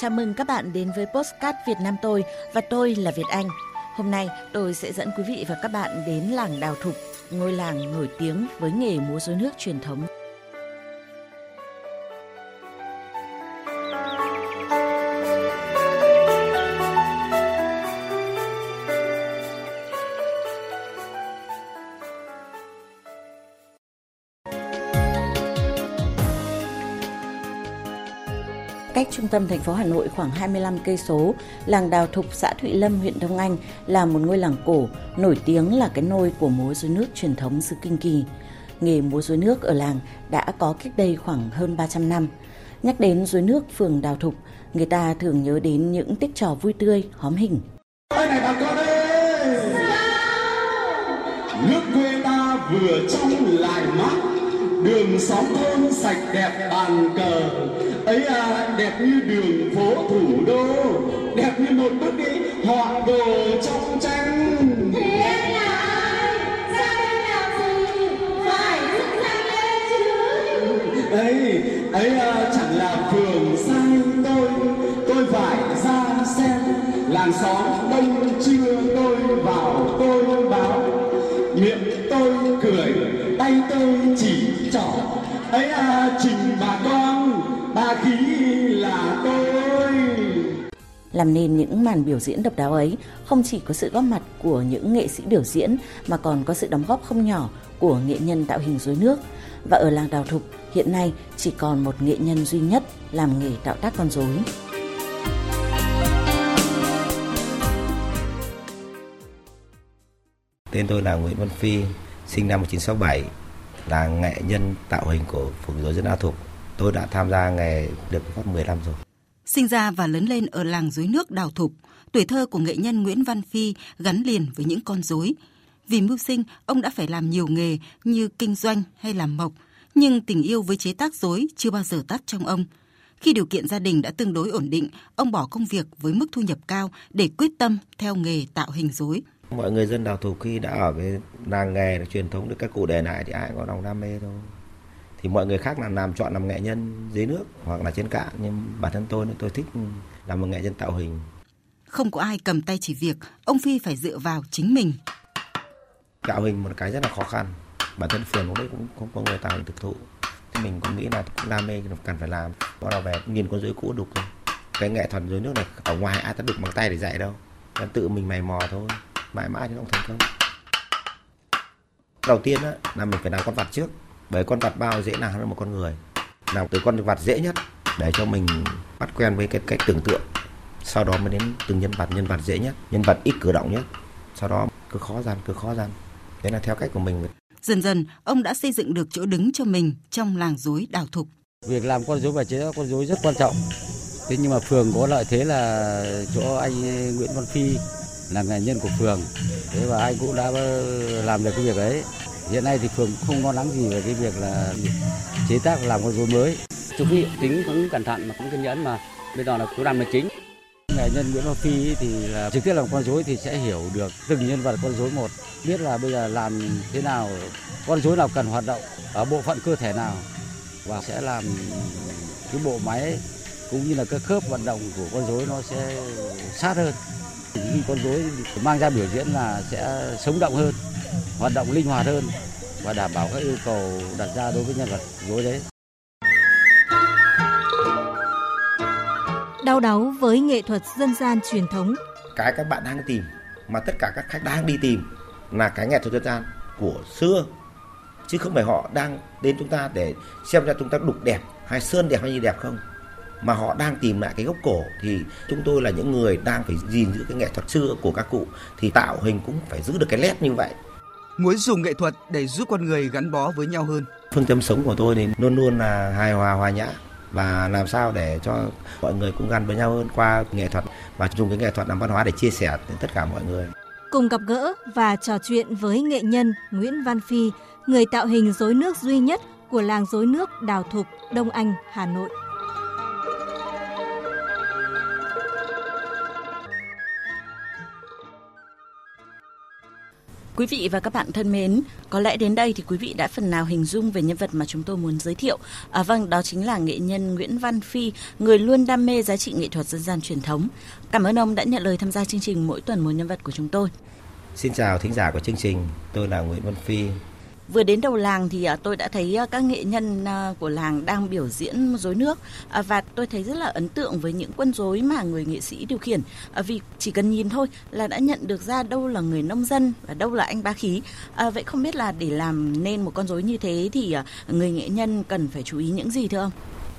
Chào mừng các bạn đến với Postcard Việt Nam tôi và tôi là Việt Anh. Hôm nay tôi sẽ dẫn quý vị và các bạn đến làng Đào Thục, ngôi làng nổi tiếng với nghề múa rối nước truyền thống trung tâm thành phố Hà Nội khoảng 25 cây số, làng Đào Thục, xã Thụy Lâm, huyện Đông Anh là một ngôi làng cổ nổi tiếng là cái nôi của múa rối nước truyền thống xứ Kinh Kỳ. Nghề múa rối nước ở làng đã có cách đây khoảng hơn 300 năm. Nhắc đến rối nước phường Đào Thục, người ta thường nhớ đến những tích trò vui tươi, hóm hình. Ơi này bà con ơi! Nước quê ta vừa trong lại mát, đường xóm thôn sạch đẹp bàn cờ, ấy à đẹp như đường phố thủ đô. Đẹp như một bước đi họa đồ trong tranh. Thế là ai? Sao em làm gì? Phải dựng danh lên chứ. Đấy ấy à, chẳng là phường sai tôi. Tôi phải ra xem. Làng xóm đông chưa tôi vào tôi trỏ ấy à trình bà con bà khí là tôi. Làm nên những màn biểu diễn độc đáo ấy không chỉ có sự góp mặt của những nghệ sĩ biểu diễn mà còn có sự đóng góp không nhỏ của nghệ nhân tạo hình rối nước. Và ở làng Đào Thục hiện nay chỉ còn một nghệ nhân duy nhất làm nghề tạo tác con rối. Tên tôi là Nguyễn Văn Phi, sinh năm 1967, là nghệ nhân tạo hình của phường rối dân A Thục tôi đã tham gia nghề được phát 10 năm rồi. Sinh ra và lớn lên ở làng dưới nước Đào Thục, tuổi thơ của nghệ nhân Nguyễn Văn Phi gắn liền với những con rối. Vì mưu sinh, ông đã phải làm nhiều nghề như kinh doanh hay làm mộc, nhưng tình yêu với chế tác rối chưa bao giờ tắt trong ông. Khi điều kiện gia đình đã tương đối ổn định, ông bỏ công việc với mức thu nhập cao để quyết tâm theo nghề tạo hình rối. Mọi người dân đào thục khi đã ở với làng nghề truyền thống được các cụ đề lại thì ai có lòng đam mê thôi. Thì mọi người khác là làm chọn làm nghệ nhân dưới nước hoặc là trên cạn nhưng bản thân tôi tôi thích làm một nghệ nhân tạo hình. Không có ai cầm tay chỉ việc ông phi phải dựa vào chính mình. Tạo hình một cái rất là khó khăn. Bản thân phường cũng đấy cũng không có người tạo hình thực thụ. Thì mình cũng nghĩ là cũng đam mê cần phải làm. Đó là về nhìn con dưới cũ đục thôi. Cái nghệ thuật dưới nước này ở ngoài ai ta đục bằng tay để dạy đâu. Nên tự mình mày mò thôi mãi mãi thì không thành công. Đầu tiên á, là mình phải làm con vật trước. Bởi con vật bao dễ làm hơn một con người. Làm từ con vật dễ nhất để cho mình bắt quen với cái cách tưởng tượng. Sau đó mới đến từng nhân vật nhân vật dễ nhất nhân vật ít cử động nhất. Sau đó cứ khó dần cứ khó dần đấy là theo cách của mình. Dần dần ông đã xây dựng được chỗ đứng cho mình trong làng rối đào thục. Việc làm con rối và chế con rối rất quan trọng. Thế nhưng mà phường có lợi thế là chỗ anh Nguyễn Văn Phi là nghệ nhân của phường. Thế và anh cũng đã làm được cái việc ấy. Hiện nay thì phường không lo lắng gì về cái việc là chế tác làm con rối mới. Chú Phi tính cũng cẩn thận mà cũng kiên nhẫn mà. Bây giờ là chú làm là chính. Nghệ nhân Nguyễn Văn Phi thì là trực tiếp làm con rối thì sẽ hiểu được từng nhân vật con rối một. Biết là bây giờ làm thế nào con rối nào cần hoạt động ở bộ phận cơ thể nào và sẽ làm cái bộ máy cũng như là các khớp vận động của con rối nó sẽ sát hơn khi con rối mang ra biểu diễn là sẽ sống động hơn hoạt động linh hoạt hơn và đảm bảo các yêu cầu đặt ra đối với nhân vật rối đấy. Đau đáu với nghệ thuật dân gian truyền thống. Cái các bạn đang tìm mà tất cả các khách đang đi tìm là cái nghệ thuật dân gian của xưa chứ không phải họ đang đến chúng ta để xem ra chúng ta đục đẹp hay sơn đẹp hay gì đẹp không mà họ đang tìm lại cái gốc cổ thì chúng tôi là những người đang phải gìn giữ cái nghệ thuật xưa của các cụ thì tạo hình cũng phải giữ được cái nét như vậy muốn dùng nghệ thuật để giúp con người gắn bó với nhau hơn. Phương châm sống của tôi thì luôn luôn là hài hòa hòa nhã và làm sao để cho mọi người cũng gần với nhau hơn qua nghệ thuật và dùng cái nghệ thuật làm văn hóa để chia sẻ đến tất cả mọi người. Cùng gặp gỡ và trò chuyện với nghệ nhân Nguyễn Văn Phi, người tạo hình rối nước duy nhất của làng rối nước Đào Thục, Đông Anh, Hà Nội. Quý vị và các bạn thân mến, có lẽ đến đây thì quý vị đã phần nào hình dung về nhân vật mà chúng tôi muốn giới thiệu. À, vâng, đó chính là nghệ nhân Nguyễn Văn Phi, người luôn đam mê giá trị nghệ thuật dân gian truyền thống. Cảm ơn ông đã nhận lời tham gia chương trình mỗi tuần một nhân vật của chúng tôi. Xin chào thính giả của chương trình, tôi là Nguyễn Văn Phi, Vừa đến đầu làng thì à, tôi đã thấy à, các nghệ nhân à, của làng đang biểu diễn rối nước và tôi thấy rất là ấn tượng với những quân rối mà người nghệ sĩ điều khiển vì chỉ cần nhìn thôi là đã nhận được ra đâu là người nông dân và đâu là anh ba khí. Vậy không biết là để làm nên một con rối như thế thì người nghệ nhân cần phải chú ý những gì thưa ông?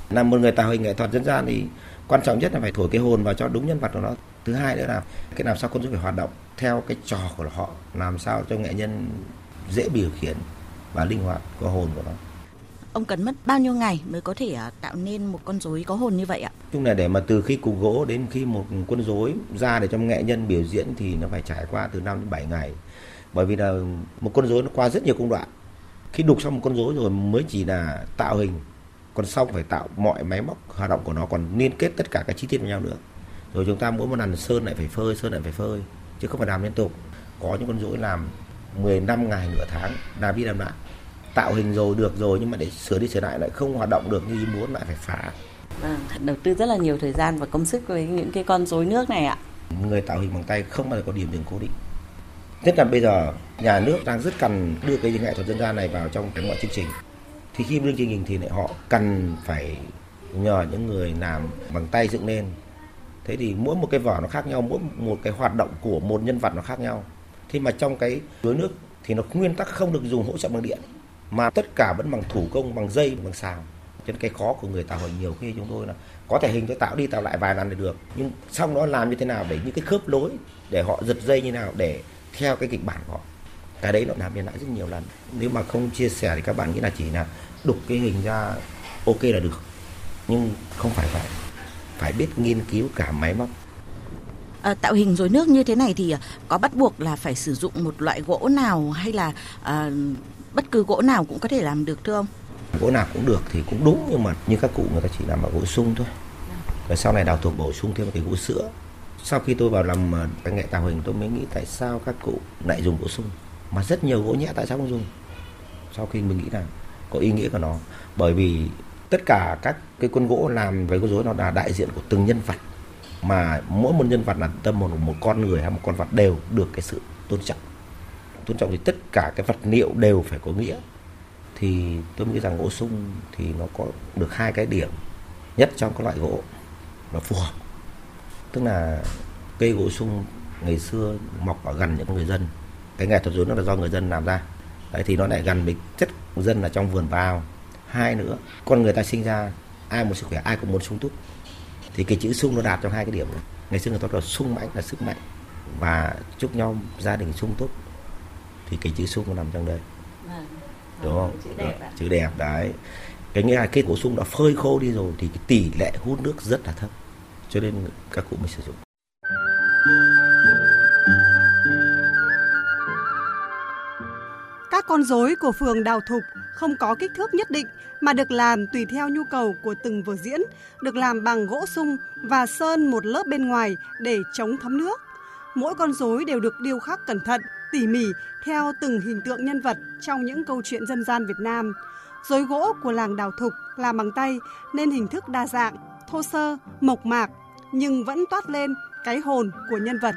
Là một người tạo hình nghệ thuật dân gian thì quan trọng nhất là phải thổi cái hồn vào cho đúng nhân vật của nó. Thứ hai nữa là cái làm sao con rối phải hoạt động theo cái trò của họ, làm sao cho nghệ nhân dễ biểu khiển và linh hoạt có hồn của nó. Ông cần mất bao nhiêu ngày mới có thể à, tạo nên một con rối có hồn như vậy ạ? Chung là để mà từ khi cục gỗ đến khi một quân rối ra để cho nghệ nhân biểu diễn thì nó phải trải qua từ 5 đến 7 ngày. Bởi vì là một con rối nó qua rất nhiều công đoạn. Khi đục xong một con rối rồi mới chỉ là tạo hình, còn sau phải tạo mọi máy móc hoạt động của nó còn liên kết tất cả các chi tiết với nhau nữa. Rồi chúng ta mỗi một lần sơn lại phải phơi, sơn lại phải phơi, chứ không phải làm liên tục. Có những con rối làm 15 ngày nửa tháng làm đi làm lại. Tạo hình rồi được rồi nhưng mà để sửa đi sửa lại lại không hoạt động được như ý muốn lại phải phá. Vâng đầu tư rất là nhiều thời gian và công sức với những cái con rối nước này ạ. Người tạo hình bằng tay không bao giờ có điểm dừng cố định. Nhất là bây giờ nhà nước đang rất cần đưa cái nghệ thuật dân gian này vào trong cái mọi chương trình. Thì khi đưa chương trình thì lại họ cần phải nhờ những người làm bằng tay dựng lên thế thì mỗi một cái vở nó khác nhau mỗi một cái hoạt động của một nhân vật nó khác nhau thế mà trong cái lưới nước thì nó nguyên tắc không được dùng hỗ trợ bằng điện, mà tất cả vẫn bằng thủ công, bằng dây, bằng xào cho nên cái khó của người tạo hình nhiều khi chúng tôi là có thể hình tôi tạo đi tạo lại vài lần là được. Nhưng xong đó làm như thế nào để những cái khớp lối để họ giật dây như nào để theo cái kịch bản của họ. Cái đấy nó làm đi lại rất nhiều lần. Nếu mà không chia sẻ thì các bạn nghĩ là chỉ là đục cái hình ra ok là được. Nhưng không phải vậy. Phải biết nghiên cứu cả máy móc à, tạo hình rối nước như thế này thì ờ, có bắt buộc là phải sử dụng một loại gỗ nào hay là à, bất cứ gỗ nào cũng có thể làm được thưa ông? Gỗ nào cũng được thì cũng đúng nhưng mà như các cụ người ta chỉ làm bằng gỗ sung thôi. Và sau này đào thuộc bổ sung thêm một cái gỗ sữa. Sau khi tôi vào làm cái nghệ tạo hình tôi mới nghĩ tại sao các cụ lại dùng gỗ sung mà rất nhiều gỗ nhẹ tại sao không dùng? Sau khi mình nghĩ là có ý nghĩa của nó bởi vì tất cả các cái con gỗ làm với con rối nó là đại diện của từng nhân vật mà mỗi một nhân vật là tâm một một con người hay một con vật đều được cái sự tôn trọng. Tôn trọng thì tất cả cái vật liệu đều phải có nghĩa. Thì tôi nghĩ rằng gỗ sung thì nó có được hai cái điểm nhất trong các loại gỗ nó phù hợp. Tức là cây gỗ sung ngày xưa mọc ở gần những người dân. Cái nghệ thuật rốn nó là do người dân làm ra. Đấy, thì nó lại gần với chất dân là trong vườn vào. Hai nữa, con người ta sinh ra, ai muốn sức khỏe, ai cũng muốn sung túc thì cái chữ sung nó đạt trong hai cái điểm này. ngày xưa người ta nói sung mãnh là sức mạnh và chúc nhau gia đình sung túc. Thì cái chữ sung nó nằm trong đây. Vâng. đúng không? Chữ đẹp, chữ đẹp đấy. Cái nghĩa là cái cổ sung đã phơi khô đi rồi thì cái tỷ lệ hút nước rất là thấp. Cho nên các cụ mới sử dụng Các con rối của phường Đào Thục không có kích thước nhất định mà được làm tùy theo nhu cầu của từng vở diễn, được làm bằng gỗ sung và sơn một lớp bên ngoài để chống thấm nước. Mỗi con rối đều được điêu khắc cẩn thận, tỉ mỉ theo từng hình tượng nhân vật trong những câu chuyện dân gian Việt Nam. Rối gỗ của làng Đào Thục làm bằng tay nên hình thức đa dạng, thô sơ, mộc mạc nhưng vẫn toát lên cái hồn của nhân vật.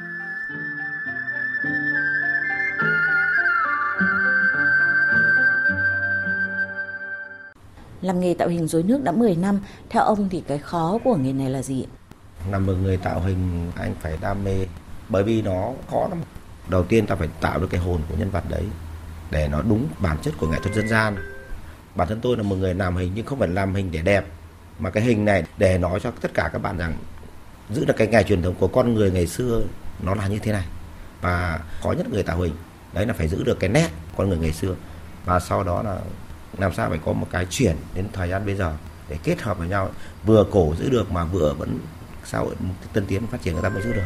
Làm nghề tạo hình rối nước đã 10 năm, theo ông thì cái khó của nghề này là gì? Làm một người tạo hình anh phải đam mê bởi vì nó khó lắm. Đầu tiên ta phải tạo được cái hồn của nhân vật đấy để nó đúng bản chất của nghệ thuật dân gian. Bản thân tôi là một người làm hình nhưng không phải làm hình để đẹp mà cái hình này để nói cho tất cả các bạn rằng giữ được cái nghề truyền thống của con người ngày xưa nó là như thế này và khó nhất người tạo hình đấy là phải giữ được cái nét con người ngày xưa và sau đó là làm sao phải có một cái chuyển đến thời gian bây giờ để kết hợp với nhau? Vừa cổ giữ được mà vừa vẫn sao tân tiến phát triển người ta mới giữ được.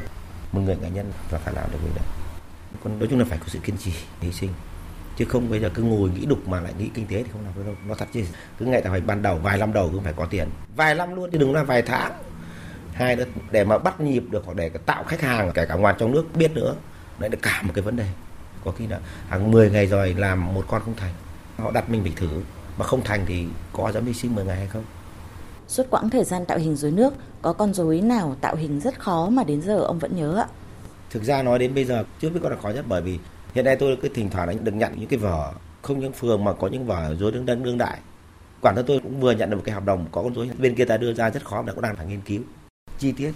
Một người cá nhân là phải làm được việc đấy. Còn nói chung là phải có sự kiên trì, hy sinh. Chứ không bây giờ cứ ngồi nghĩ đục mà lại nghĩ kinh tế thì không làm được đâu. Nó thật chứ. Cứ ngày tạo phải ban đầu, vài năm đầu cũng phải có tiền. Vài năm luôn, chứ đừng là vài tháng. Hai nữa, để mà bắt nhịp được hoặc để tạo khách hàng, kể cả ngoài trong nước, biết nữa, đấy là cả một cái vấn đề. Có khi là hàng 10 ngày rồi làm một con không thành họ đặt mình phải thử. Mà không thành thì có dám hy sinh 10 ngày hay không? Suốt quãng thời gian tạo hình rối nước, có con rối nào tạo hình rất khó mà đến giờ ông vẫn nhớ ạ? thực ra nói đến bây giờ chưa biết con là khó nhất bởi vì hiện nay tôi cứ thỉnh thoảng được nhận những cái vở không những phường mà có những vở rối đương đương đương đại. Quản thân tôi cũng vừa nhận được một cái hợp đồng có con rối bên kia ta đưa ra rất khó mà cũng đang phải nghiên cứu. Chi tiết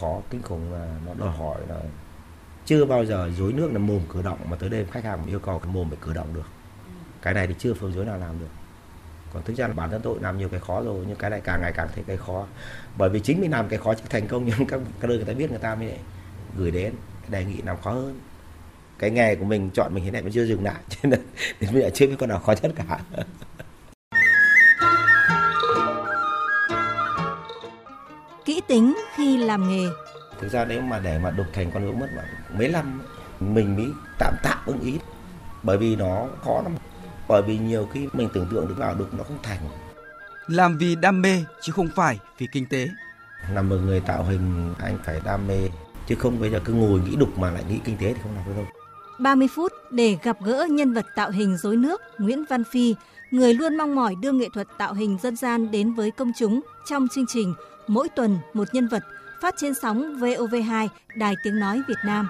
khó kinh khủng và nó đòi hỏi là chưa bao giờ rối nước là mồm cử động mà tới đêm khách hàng yêu cầu cái mồm phải cử động được cái này thì chưa phương rối nào làm được. Còn thực ra là bản thân tôi làm nhiều cái khó rồi nhưng cái này càng ngày càng thấy cái khó. Bởi vì chính mình làm cái khó thành công nhưng các các nơi người ta biết người ta mới gửi đến đề nghị làm khó hơn. Cái nghề của mình chọn mình thế này vẫn chưa dừng lại cho nên đến bây giờ chưa biết con nào khó nhất cả. Kỹ tính khi làm nghề. Thực ra nếu mà để mà đục thành con gấu mất mà mấy năm mình mới tạm tạm ưng ý. Bởi vì nó khó lắm bởi vì nhiều khi mình tưởng tượng được vào đục nó không thành Làm vì đam mê chứ không phải vì kinh tế. là một người tạo hình anh phải đam mê chứ không bây giờ cứ ngồi nghĩ đục mà lại nghĩ kinh tế thì không làm được đâu 30 phút để gặp gỡ nhân vật tạo hình rối nước Nguyễn Văn Phi, người luôn mong mỏi đưa nghệ thuật tạo hình dân gian đến với công chúng trong chương trình Mỗi tuần một nhân vật phát trên sóng VOV2 Đài Tiếng Nói Việt Nam.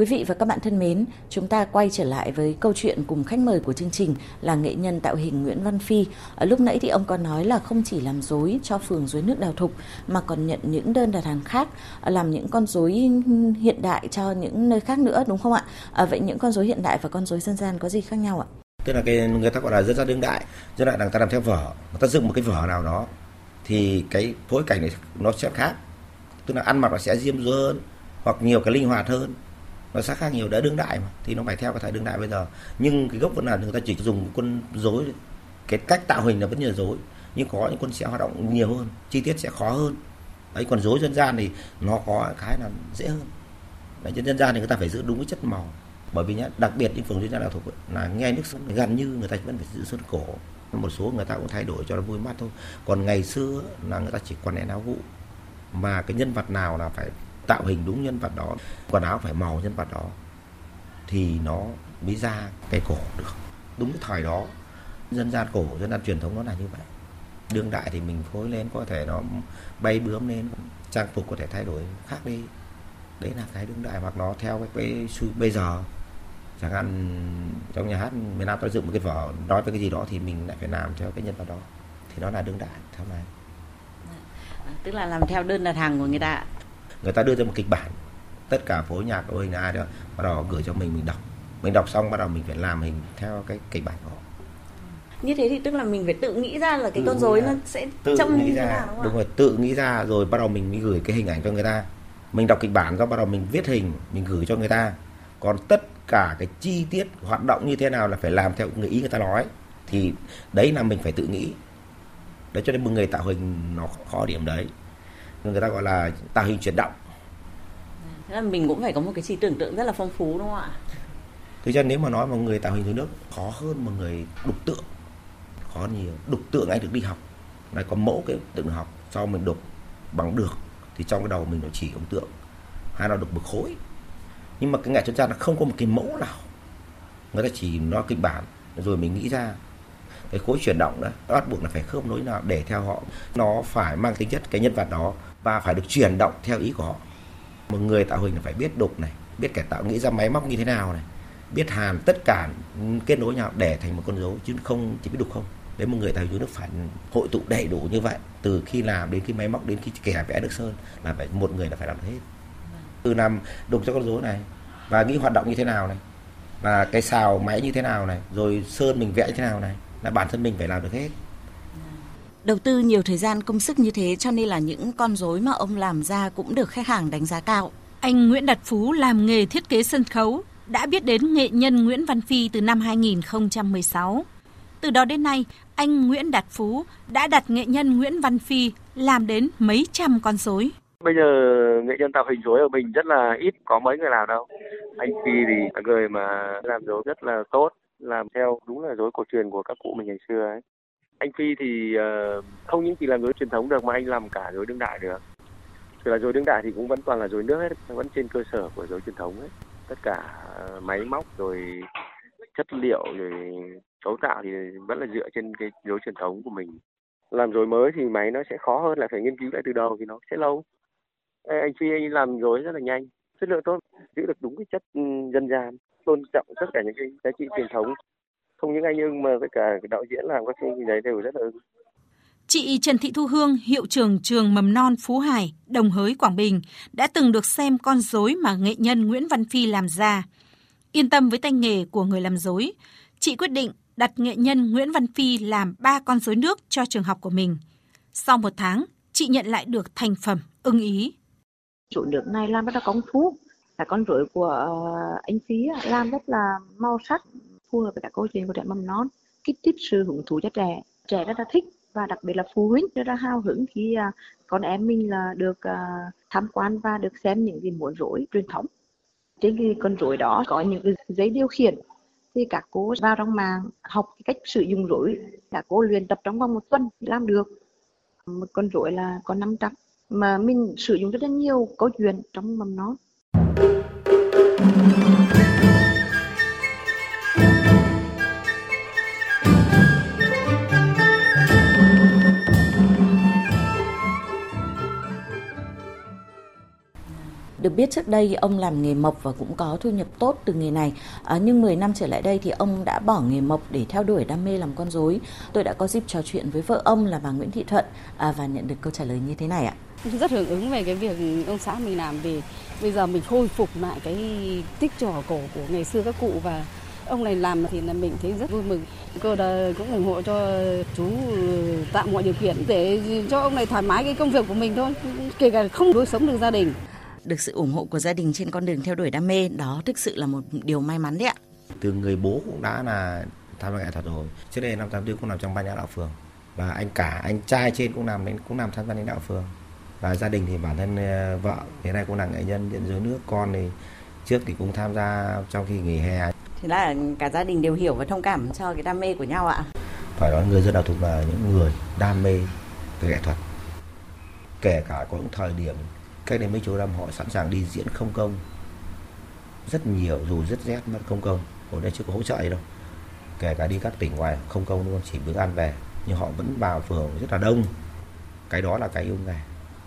Quý vị và các bạn thân mến, chúng ta quay trở lại với câu chuyện cùng khách mời của chương trình là nghệ nhân tạo hình Nguyễn Văn Phi. Ở lúc nãy thì ông có nói là không chỉ làm rối cho phường dưới nước Đào Thục mà còn nhận những đơn đặt hàng khác, làm những con rối hiện đại cho những nơi khác nữa đúng không ạ? À, vậy những con rối hiện đại và con rối dân gian có gì khác nhau ạ? tức là cái người ta gọi là dân gian đương đại dân đại là người ta làm theo vở người ta dựng một cái vở nào đó thì cái phối cảnh này nó sẽ khác tức là ăn mặc nó sẽ diêm dúa hơn hoặc nhiều cái linh hoạt hơn nó sẽ khác nhiều đã đương đại mà thì nó phải theo cái thời đương đại bây giờ. Nhưng cái gốc vẫn là người ta chỉ dùng quân rối. Cái cách tạo hình là vẫn nhiều rối. Nhưng có những quân sẽ hoạt động nhiều hơn chi tiết sẽ khó hơn. Ấy còn rối dân gian thì nó có cái là dễ hơn. Đấy, dân gian thì người ta phải giữ đúng cái chất màu. Bởi vì nhá đặc biệt những phường dân gian đạo thuộc là nghe nước sơn gần như người ta vẫn phải giữ sơn cổ. Một số người ta cũng thay đổi cho nó vui mắt thôi. Còn ngày xưa là người ta chỉ quần áo áo vụ mà cái nhân vật nào là phải tạo hình đúng nhân vật đó quần áo phải màu nhân vật đó thì nó mới ra cái cổ được. Đúng cái thời đó dân gian cổ dân gian truyền thống nó là như vậy. Đương đại thì mình phối lên có thể nó bay bướm lên trang phục có thể thay đổi khác đi. Đấy là cái đương đại hoặc nó theo cái, cái xu bây giờ. Chẳng hạn trong nhà hát miền Nam tôi dựng một cái vở nói về cái gì đó thì mình lại phải làm theo cái nhân vật đó. Thì nó là đương đại theo này dạ. Tức là làm theo đơn đặt hàng của người ta người ta đưa ra một kịch bản. Tất cả phối nhạc của hình ai đó bắt đầu gửi cho mình mình đọc. Mình đọc xong bắt đầu mình phải làm hình theo cái kịch bản của họ. Như thế thì tức là mình phải tự nghĩ ra là cái Tự con nghĩ rối nó sẽ tự trông như nghĩ thế nào đúng không đúng rồi tự nghĩ ra rồi bắt đầu mình mới gửi cái hình ảnh cho người ta. Mình đọc kịch bản rồi bắt đầu mình viết hình mình gửi cho người ta. Còn tất cả cái chi tiết hoạt động như thế nào là phải làm theo người ý người ta nói. Thì đấy là mình phải tự nghĩ. Đấy cho nên một người tạo hình nó khó điểm đấy người ta gọi là tạo hình chuyển động. Thế là mình cũng phải có một cái trí tưởng tượng rất là phong phú đúng không ạ? thực ra nếu mà nói một người tạo hình dưới nước khó hơn một người đục tượng khó nhiều. Đục tượng anh được đi học này có mẫu cái tượng học sau mình đục bằng được thì trong cái đầu mình nó chỉ ông tượng. Hay là đục một khối. Nhưng mà cái nghệ thuật gia nó không có một cái mẫu nào. Người ta chỉ nói kịch bản rồi mình nghĩ ra cái khối chuyển động đó, bắt buộc là phải khớp nối nào để theo họ. Nó phải mang tính chất cái nhân vật đó và phải được chuyển động theo ý của họ. Một người tạo hình là phải biết đục này, biết cải tạo, nghĩ ra máy móc như thế nào này, biết hàn tất cả kết nối nhau để thành một con dấu chứ không chỉ biết đục không. Đấy, một người tạo hình nước phải hội tụ đầy đủ như vậy, từ khi làm đến khi máy móc, đến khi kẻ vẽ được sơn là phải, một người là phải làm hết. Từ làm đục cho con dấu này và nghĩ hoạt động như thế nào này, và cái xào máy như thế nào này, rồi sơn mình vẽ như thế nào này là bản thân mình phải làm được hết Đầu tư nhiều thời gian công sức như thế cho nên là những con rối mà ông làm ra cũng được khách hàng đánh giá cao. Anh Nguyễn Đạt Phú làm nghề thiết kế sân khấu, đã biết đến nghệ nhân Nguyễn Văn Phi từ năm 2016. Từ đó đến nay, anh Nguyễn Đạt Phú đã đặt nghệ nhân Nguyễn Văn Phi làm đến mấy trăm con rối. Bây giờ nghệ nhân tạo hình rối ở mình rất là ít, có mấy người làm đâu. Anh Phi thì là người mà làm rối rất là tốt, làm theo đúng là rối cổ truyền của các cụ mình ngày xưa ấy. Anh Phi thì uh, không những chỉ làm rối truyền thống được mà anh làm cả rối đương đại được. Thì là rối đương đại thì cũng vẫn toàn là rối nước hết, vẫn trên cơ sở của rối truyền thống ấy. Tất cả uh, máy móc rồi chất liệu rồi cấu tạo thì vẫn là dựa trên cái rối truyền thống của mình. Làm rối mới thì máy nó sẽ khó hơn là phải nghiên cứu lại từ đầu thì nó sẽ lâu. Anh Phi anh làm rối rất là nhanh, chất lượng tốt, giữ được đúng cái chất ừ, dân gian, tôn trọng tất cả những cái giá trị truyền thống. Không những anh ưng mà tất cả đạo diễn làm các phim gì đấy đều rất là ưng. Chị Trần Thị Thu Hương, hiệu trưởng trường mầm non Phú Hải, Đồng Hới, Quảng Bình đã từng được xem con rối mà nghệ nhân Nguyễn Văn Phi làm ra. Yên tâm với tay nghề của người làm rối, chị quyết định đặt nghệ nhân Nguyễn Văn Phi làm ba con rối nước cho trường học của mình. Sau một tháng, chị nhận lại được thành phẩm ưng ý. Rối nước này làm rất là công phu là con rối của ờ, anh Phi làm rất là màu sắc, phù hợp với các câu chuyện của trẻ mầm non, kích thích sự hứng thú cho trẻ. Trẻ rất là thích và đặc biệt là phụ huynh rất là hào hứng khi à, con em mình là được à, tham quan và được xem những cái múa rối truyền thống. Trên cái con rối đó có những cái giấy điều khiển thì các cô vào trong mạng học cách sử dụng rối các cô luyện tập trong vòng một tuần làm được một con rối là có 500 mà mình sử dụng rất là nhiều câu chuyện trong mầm non được biết trước đây ông làm nghề mộc và cũng có thu nhập tốt từ nghề này. À, nhưng 10 năm trở lại đây thì ông đã bỏ nghề mộc để theo đuổi đam mê làm con rối. Tôi đã có dịp trò chuyện với vợ ông là bà Nguyễn Thị Thuận à, và nhận được câu trả lời như thế này ạ. Rất hưởng ứng về cái việc ông xã mình làm vì bây giờ mình khôi phục lại cái tích trò cổ của ngày xưa các cụ và ông này làm thì là mình thấy rất vui mừng. Cô đã cũng ủng hộ cho chú tạo mọi điều kiện để cho ông này thoải mái cái công việc của mình thôi, kể cả không đối sống được gia đình. Được sự ủng hộ của gia đình trên con đường theo đuổi đam mê đó thực sự là một điều may mắn đấy ạ. Từ người bố cũng đã là tham gia nghệ thuật rồi. Trước đây năm tám tư cũng nằm trong ban lãnh đạo phường và anh cả anh trai trên cũng làm cũng làm tham gia lãnh đạo phường và gia đình thì bản thân ờ, vợ hiện nay cũng là nghệ nhân điện dưới nước con thì trước thì cũng tham gia trong khi nghỉ hè. Thế là cả gia đình đều hiểu và thông cảm cho cái đam mê của nhau ạ. Phải nói người dân đào thục là những người đam mê về nghệ thuật. Kể cả có những thời điểm cách đây mấy chục năm họ sẵn sàng đi diễn không công. Rất nhiều dù rất rét mất không công. Ở đây chưa có hỗ trợ gì đâu. Kể cả đi các tỉnh ngoài không công luôn chỉ bữa ăn về. Nhưng họ vẫn vào phường rất là đông. Cái đó là cái yêu nghề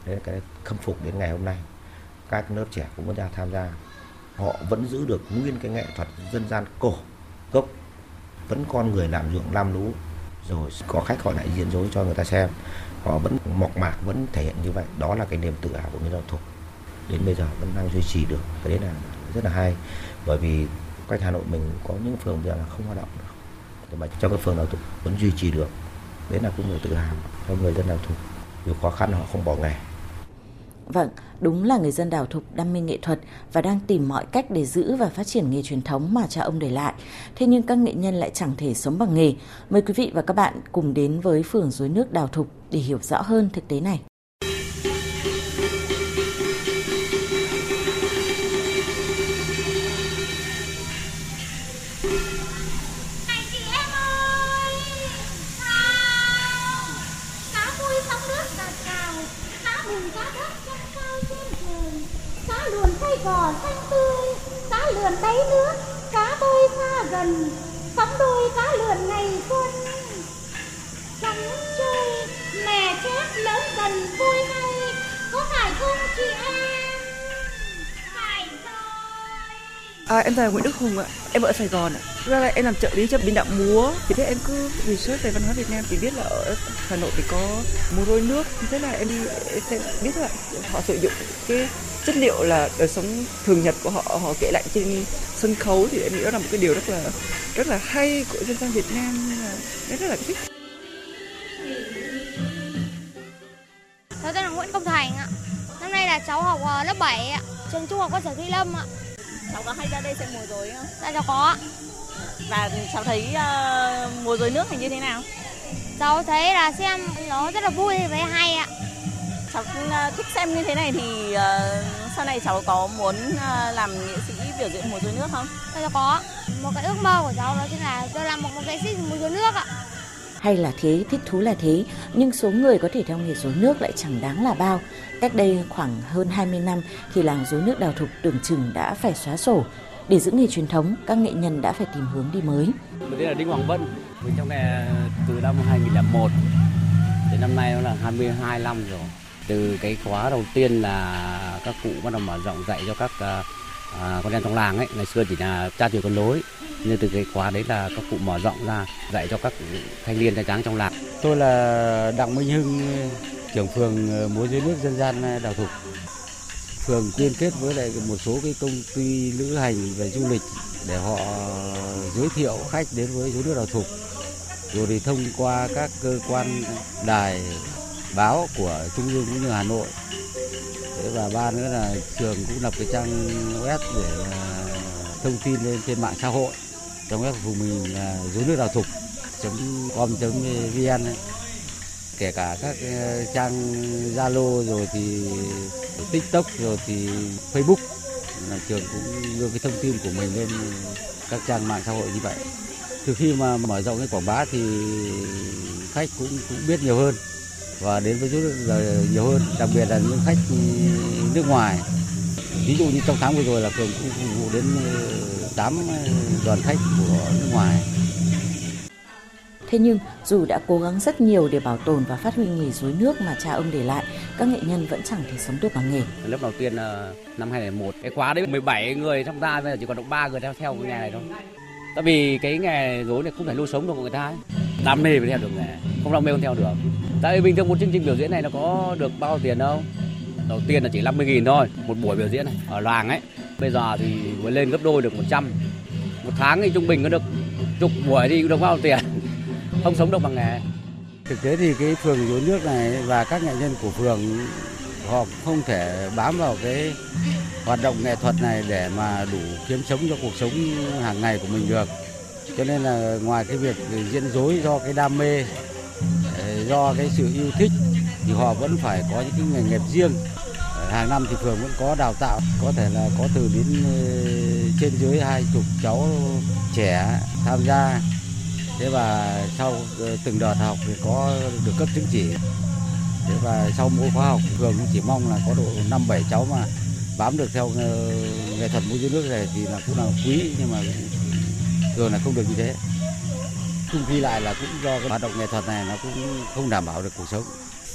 đấy là cái khâm phục đến ngày hôm nay, các lớp trẻ cũng vẫn ra tham gia. Họ vẫn giữ được nguyên cái nghệ thuật dân gian cổ gốc, vẫn con người làm ruộng làm lũ, rồi có khách họ lại diễn dối cho người ta xem. Họ vẫn mộc mạc, vẫn thể hiện như vậy. Đó là cái niềm tự hào của người giao thục đến bây giờ vẫn đang duy trì được. Cái đấy là rất là hay, bởi vì quanh Hà Nội mình có những phường bây giờ là không hoạt động được. Để mà trong cái phường nào thuộc vẫn duy trì được. Đấy là cũng người tự hào cho người dân lao thuộc. Dù khó khăn họ không bỏ nghề. Vâng, đúng là người dân đảo thục đam mê nghệ thuật và đang tìm mọi cách để giữ và phát triển nghề truyền thống mà cha ông để lại. Thế nhưng các nghệ nhân lại chẳng thể sống bằng nghề. Mời quý vị và các bạn cùng đến với phường dối nước đảo thục để hiểu rõ hơn thực tế này. À, em là Nguyễn Đức Hùng ạ, em ở Sài Gòn ạ. Ra là em làm trợ lý cho biên đạo múa. Thì thế em cứ research về văn hóa Việt Nam thì biết là ở Hà Nội thì có múa rối nước. Thế là em đi em sẽ biết là họ sử dụng cái chất liệu là đời sống thường nhật của họ họ kể lại trên sân khấu thì em nghĩ đó là một cái điều rất là rất là hay của dân gian Việt Nam em rất là thích. Cháu tên là Nguyễn Công Thành ạ. Năm nay là cháu học ờ, lớp 7 ạ, trường trung học cơ sở Thủy Lâm ạ. Cháu có hay ra đây xem múa rối không? Dạ cháu có Và cháu thấy uh, múa rối nước thì như thế nào? Cháu thấy là xem nó rất là vui với hay ạ cháu thích xem như thế này thì uh, sau này cháu có muốn uh, làm nghệ sĩ biểu diễn múa rối nước không? Dạ có. Một cái ước mơ của cháu đó chính là tôi làm một nghệ sĩ múa rối nước ạ. Hay là thế, thích thú là thế, nhưng số người có thể theo nghề rối nước lại chẳng đáng là bao. Cách đây khoảng hơn 20 năm thì làng rối nước đào thục tưởng chừng đã phải xóa sổ. Để giữ nghề truyền thống, các nghệ nhân đã phải tìm hướng đi mới. Mình tên là Đinh Hoàng Vân, mình trong nghề từ năm 2001 đến năm nay nó là 22 năm rồi. Từ cái khóa đầu tiên là các cụ bắt đầu mở rộng dạy cho các à, à, con em trong làng ấy, ngày xưa chỉ là cha truyền con lối. Nhưng từ cái khóa đấy là các cụ mở rộng ra dạy cho các thanh niên trai tráng trong làng. Tôi là Đặng Minh Hưng, trưởng phường ờ, múa dưới nước dân gian ờ, Đào Thục. Phường liên kết với lại một số cái công ty lữ hành về du lịch để họ giới thiệu khách đến với dưới nước Đào Thục. Rồi thì thông qua các cơ quan đài báo của Trung ương cũng như Hà Nội. Thế và ba nữa là trường cũng lập cái trang web để thông tin lên trên mạng xã hội. Trong web của mình là dưới nước đào thục com.vn kể cả các ờ, trang Zalo rồi thì TikTok rồi thì Facebook là trường cũng đưa cái thông tin của mình lên các trang mạng xã hội như vậy. Từ khi mà mở rộng cái quảng bá thì khách cũng cũng biết nhiều hơn và đến với chút là nhiều hơn, đặc biệt là những khách nước ngoài. Ví dụ như trong tháng vừa rồi là phường cũng phục vụ đến 8 đoàn khách của nước ngoài. Thế nhưng dù đã cố gắng rất nhiều để bảo tồn và phát huy nghề rối nước mà cha ông để lại, các nghệ nhân vẫn chẳng thể sống được bằng nghề. Lớp đầu tiên là năm 2001, cái khóa đấy 17 người tham gia, bây giờ chỉ còn được 3 người theo theo cái nghề này thôi. Tại vì cái nghề rối này không thể nuôi sống được người ta ấy. Đam mê mới theo được nghề, không đam mê không theo được. Tại vì bình thường một chương trình biểu diễn này nó có được bao tiền đâu. Đầu tiên là chỉ 50 nghìn thôi, một buổi biểu diễn này ở làng ấy. Bây giờ thì mới lên gấp đôi được 100. Một tháng thì trung bình có được chục buổi thì cũng được bao tiền. Không sống được bằng nghề. Thực tế thì cái phường rối nước này và các nghệ nhân của phường họ không thể bám vào cái hoạt động nghệ thuật này để mà đủ kiếm sống cho cuộc sống hàng ngày của mình được. Cho nên là ngoài cái việc diễn dối do cái đam mê, ờ, do cái sự yêu thích thì họ vẫn phải có những cái nghề nghiệp riêng. Ờ, hàng năm thì phường vẫn có đào tạo, có thể là có từ đến ờ, trên dưới hai chục cháu trẻ tham gia. Thế và sau từng đợt học thì có được cấp chứng chỉ. Thế và sau mỗi khóa học phường cũng chỉ mong là có độ năm bảy cháu mà bám được theo ờ, nghệ thuật múa dưới nước này thì là cũng là quý, nhưng mà thường là không được như thế. Chung quy lại là cũng do cái hoạt động nghệ thuật này nó cũng không đảm bảo được cuộc sống.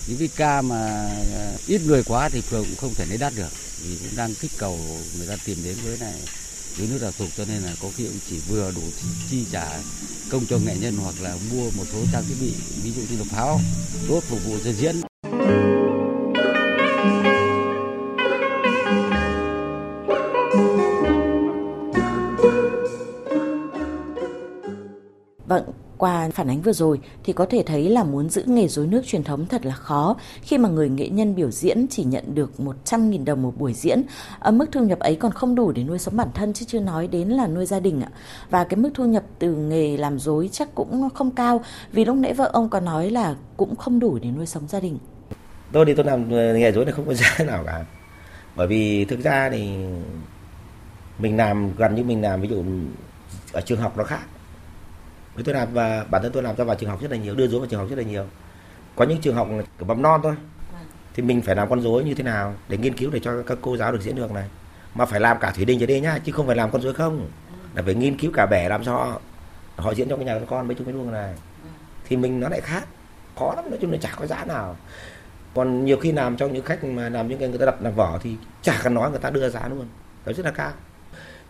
Những cái ca mà ờ, ít người quá thì phường cũng không thể lấy đắt được, vì cũng đang kích cầu người ta tìm đến với này, dưới nước đào thuộc, cho nên là có khi cũng chỉ vừa đủ chi trả công cho nghệ nhân hoặc là mua một số trang thiết bị, ví dụ như là pháo đốt phục vụ cho diễn. Qua phản ánh vừa rồi thì có thể thấy là muốn giữ nghề rối nước truyền thống thật là khó khi mà người nghệ nhân biểu diễn chỉ nhận được 100.000 đồng một buổi diễn. Ở mức thu nhập ấy còn không đủ để nuôi sống bản thân chứ chưa nói đến là nuôi gia đình ạ. Và cái mức thu nhập từ nghề làm rối chắc cũng không cao, vì lúc nãy vợ ông có nói là cũng không đủ để nuôi sống gia đình. Tôi thì tôi làm ờ, nghề rối này không có giá nào cả. Bởi vì thực ra thì mình làm, gần như mình làm, ví dụ ở trường học nó khác với tôi làm và bản thân tôi làm cho vào trường học rất là nhiều, đưa dối vào trường học rất là nhiều. Có những trường học ở mầm non thôi. Thì mình phải làm con rối như thế nào để nghiên cứu để cho các cô giáo được diễn được này? Mà phải làm cả thủy đình trở đi nhá, chứ không phải làm con rối không. Là phải nghiên cứu cả bẻ làm cho họ diễn cho cái nhà con mấy chục mấy luôn này. Thì mình nó lại khác. Khó lắm, nói chung là chả có giá nào. Còn nhiều khi làm trong những khách mà làm những cái người ta đặt làm vỏ thì chả cần nói, người ta đưa giá luôn. Đó rất là cao.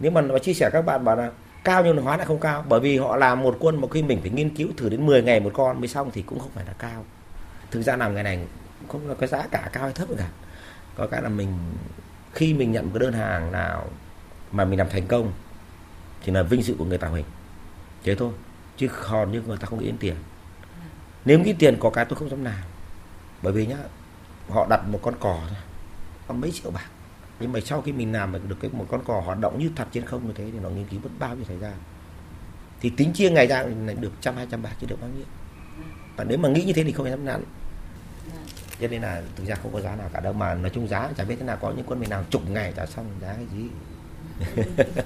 Nếu mà nó chia sẻ các bạn bảo là cao nhưng hóa lại không cao. Bởi vì họ làm một quân mà khi mình phải nghiên cứu thử đến 10 ngày một con mới xong thì cũng không phải là cao. Thực ra làm ngày này không là cái giá cả cao hay thấp cả. Có cái là mình, khi mình nhận một cái đơn hàng nào mà mình làm thành công thì là vinh dự của người tạo hình. Thế thôi. Chứ còn như người ta không nghĩ đến tiền. Nếu nghĩ tiền có cái tôi không dám làm. Bởi vì nhá, họ đặt một con cò thôi. Còn mấy triệu bạc nhưng mà sau khi mình làm được cái một con cò hoạt động như thật trên không như thế thì nó nghiên cứu mất bao nhiêu thời gian thì tính chia ngày ra lại được trăm hai trăm bạc chứ được bao nhiêu và nếu mà nghĩ như thế thì không dám nắn cho nên là thực ra không có giá nào cả đâu mà nói chung giá chả biết thế nào có những quân mình nào chục ngày trả xong giá cái gì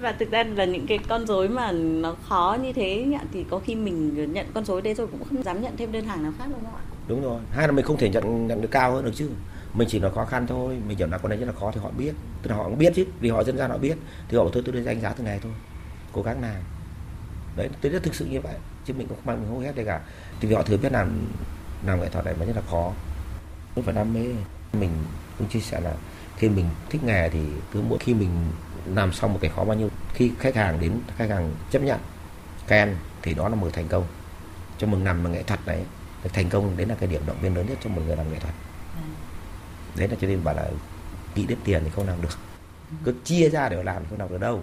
và thực ra là những cái con rối mà nó khó như thế thì có khi mình nhận con rối đấy rồi cũng không dám nhận thêm đơn hàng nào khác đúng không ạ? Đúng rồi. Hai là mình không thể nhận nhận được cao hơn được chứ. Mình chỉ nói khó khăn thôi. Mình hiểu là con này rất là khó thì họ biết. Tức là họ cũng biết chứ. Vì họ dân gian họ biết. Thì họ thôi tôi đánh giá từ ngày thôi. Cố gắng làm. Đấy, tôi rất thực sự như vậy. Chứ mình cũng không mang mình hô hết đây cả. Thì vì họ thừa biết làm làm nghệ thuật này mà rất là khó. tôi phải đam mê. Mình cũng chia sẻ là khi mình thích nghề thì cứ mỗi khi mình làm xong một cái khó bao nhiêu khi khách hàng đến khách hàng chấp nhận khen thì đó là một thành công cho một làm nghệ thuật này thành công đấy là cái điểm động viên lớn nhất cho một người làm nghệ thuật đấy là cho nên bảo là nghĩ đến tiền thì không làm được. Cứ chia ra để làm không làm được đâu.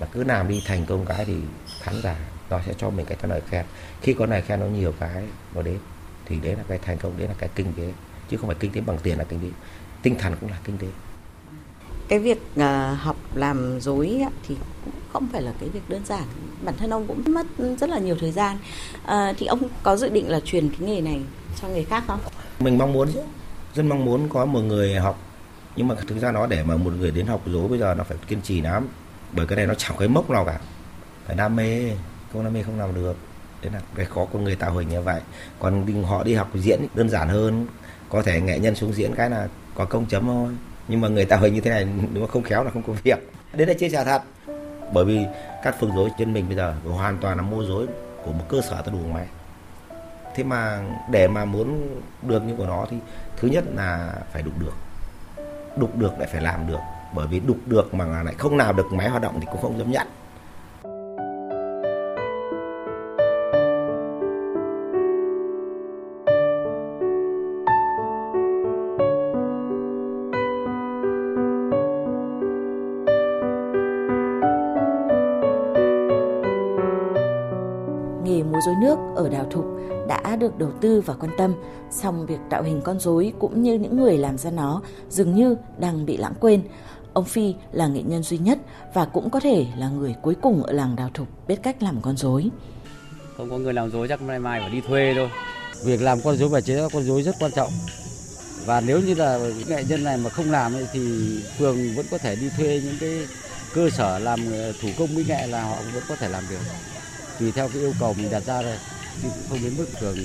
Mà cứ làm đi thành công cái thì khán giả nó sẽ cho mình cái lời khen. Khi có lời khen nó nhiều cái nó đến thì đấy là cái thành công đấy là cái kinh tế. Chứ không phải kinh tế bằng tiền là kinh tế. Tinh thần cũng là kinh tế. Cái việc uh, học làm dối thì cũng không phải là cái việc đơn giản. Bản thân ông cũng mất rất là nhiều thời gian. Uh, thì ông có dự định là truyền cái nghề này cho người khác không? Mình mong muốn rất mong muốn có một người học, nhưng mà thực ra nó để mà một người đến học dối bây giờ nó phải kiên trì lắm. Bởi cái này nó chẳng cái mốc nào cả. Phải đam mê, không đam mê không làm được. Đấy là cái khó của người tạo hình như vậy. Còn họ đi học diễn đơn giản hơn, có thể nghệ nhân xuống diễn cái là có công chấm thôi. Nhưng mà người tạo hình như thế này, nếu mà không khéo là không có việc. Đấy là chia sẻ thật. Bởi vì các phương dối trên mình bây giờ hoàn toàn là mua dối của một cơ sở ta đủ máy thế mà để mà muốn được như của nó thì thứ nhất là phải đục được. Đục được lại phải làm được. Bởi vì đục được mà lại không làm được, máy hoạt động thì cũng không dám nhận và quan tâm, song việc tạo hình con rối cũng như những người làm ra nó dường như đang bị lãng quên. Ông Phi là nghệ nhân duy nhất và cũng có thể là người cuối cùng ở làng Đào Thục biết cách làm con rối. Không có người làm rối chắc mai mai phải đi thuê thôi. Việc làm con rối và chế các con rối rất quan trọng. Và nếu như là nghệ nhân này mà không làm thì phường vẫn có thể đi thuê những cái cơ sở làm thủ công mỹ nghệ là họ vẫn có thể làm được tùy theo cái yêu cầu mình đặt ra thôi nhưng cũng không đến mức thường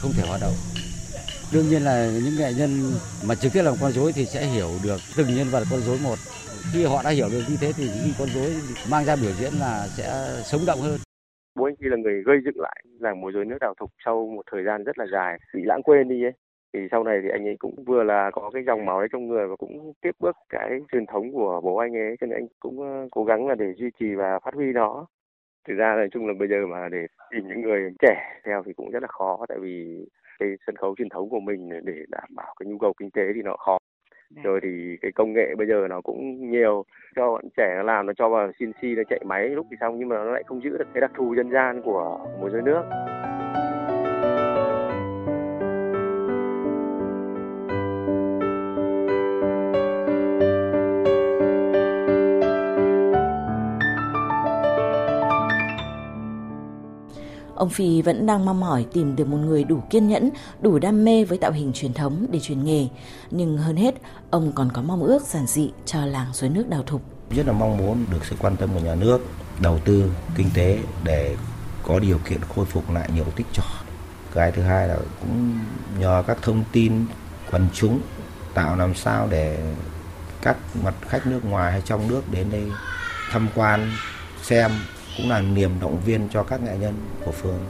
không thể hoạt động. Đương nhiên là những nghệ nhân mà trực tiếp làm con rối thì sẽ hiểu được từng nhân vật con rối một. Khi họ đã hiểu được như thế thì khi con rối mang ra biểu diễn là sẽ sống động hơn. Bố anh khi là người gây dựng lại làng múa rối nước đào thục sau một thời gian rất là dài, bị lãng quên đi ấy. Thì sau này thì anh ấy cũng vừa là có cái dòng máu đấy trong người và cũng tiếp bước cái truyền thống của bố anh ấy, cho nên anh cũng ờ, cố gắng là để duy trì và phát huy nó thực ra nói chung là bây giờ mà để tìm những người trẻ theo thì cũng rất là khó tại vì cái sân khấu truyền thống của mình để đảm bảo cái nhu cầu kinh tế thì nó khó dạ. rồi thì cái công nghệ bây giờ nó cũng nhiều cho bọn trẻ nó làm nó cho vào CNC nó chạy máy lúc thì xong nhưng mà nó lại không giữ được cái đặc thù dân gian của múa rối nước Ông Phi vẫn đang mong mỏi tìm được một người đủ kiên nhẫn, đủ đam mê với tạo hình truyền thống để truyền nghề. Nhưng hơn hết, ông còn có mong ước giản dị cho làng suối nước đào thục. Rất là mong muốn được sự quan tâm của nhà nước, đầu tư kinh tế để có điều kiện khôi phục lại nhiều tích trò. Cái thứ hai là cũng nhờ các thông tin quần chúng tạo làm sao để các mặt khách nước ngoài hay trong nước đến đây tham quan xem cũng là niềm động viên cho các nghệ nhân của phường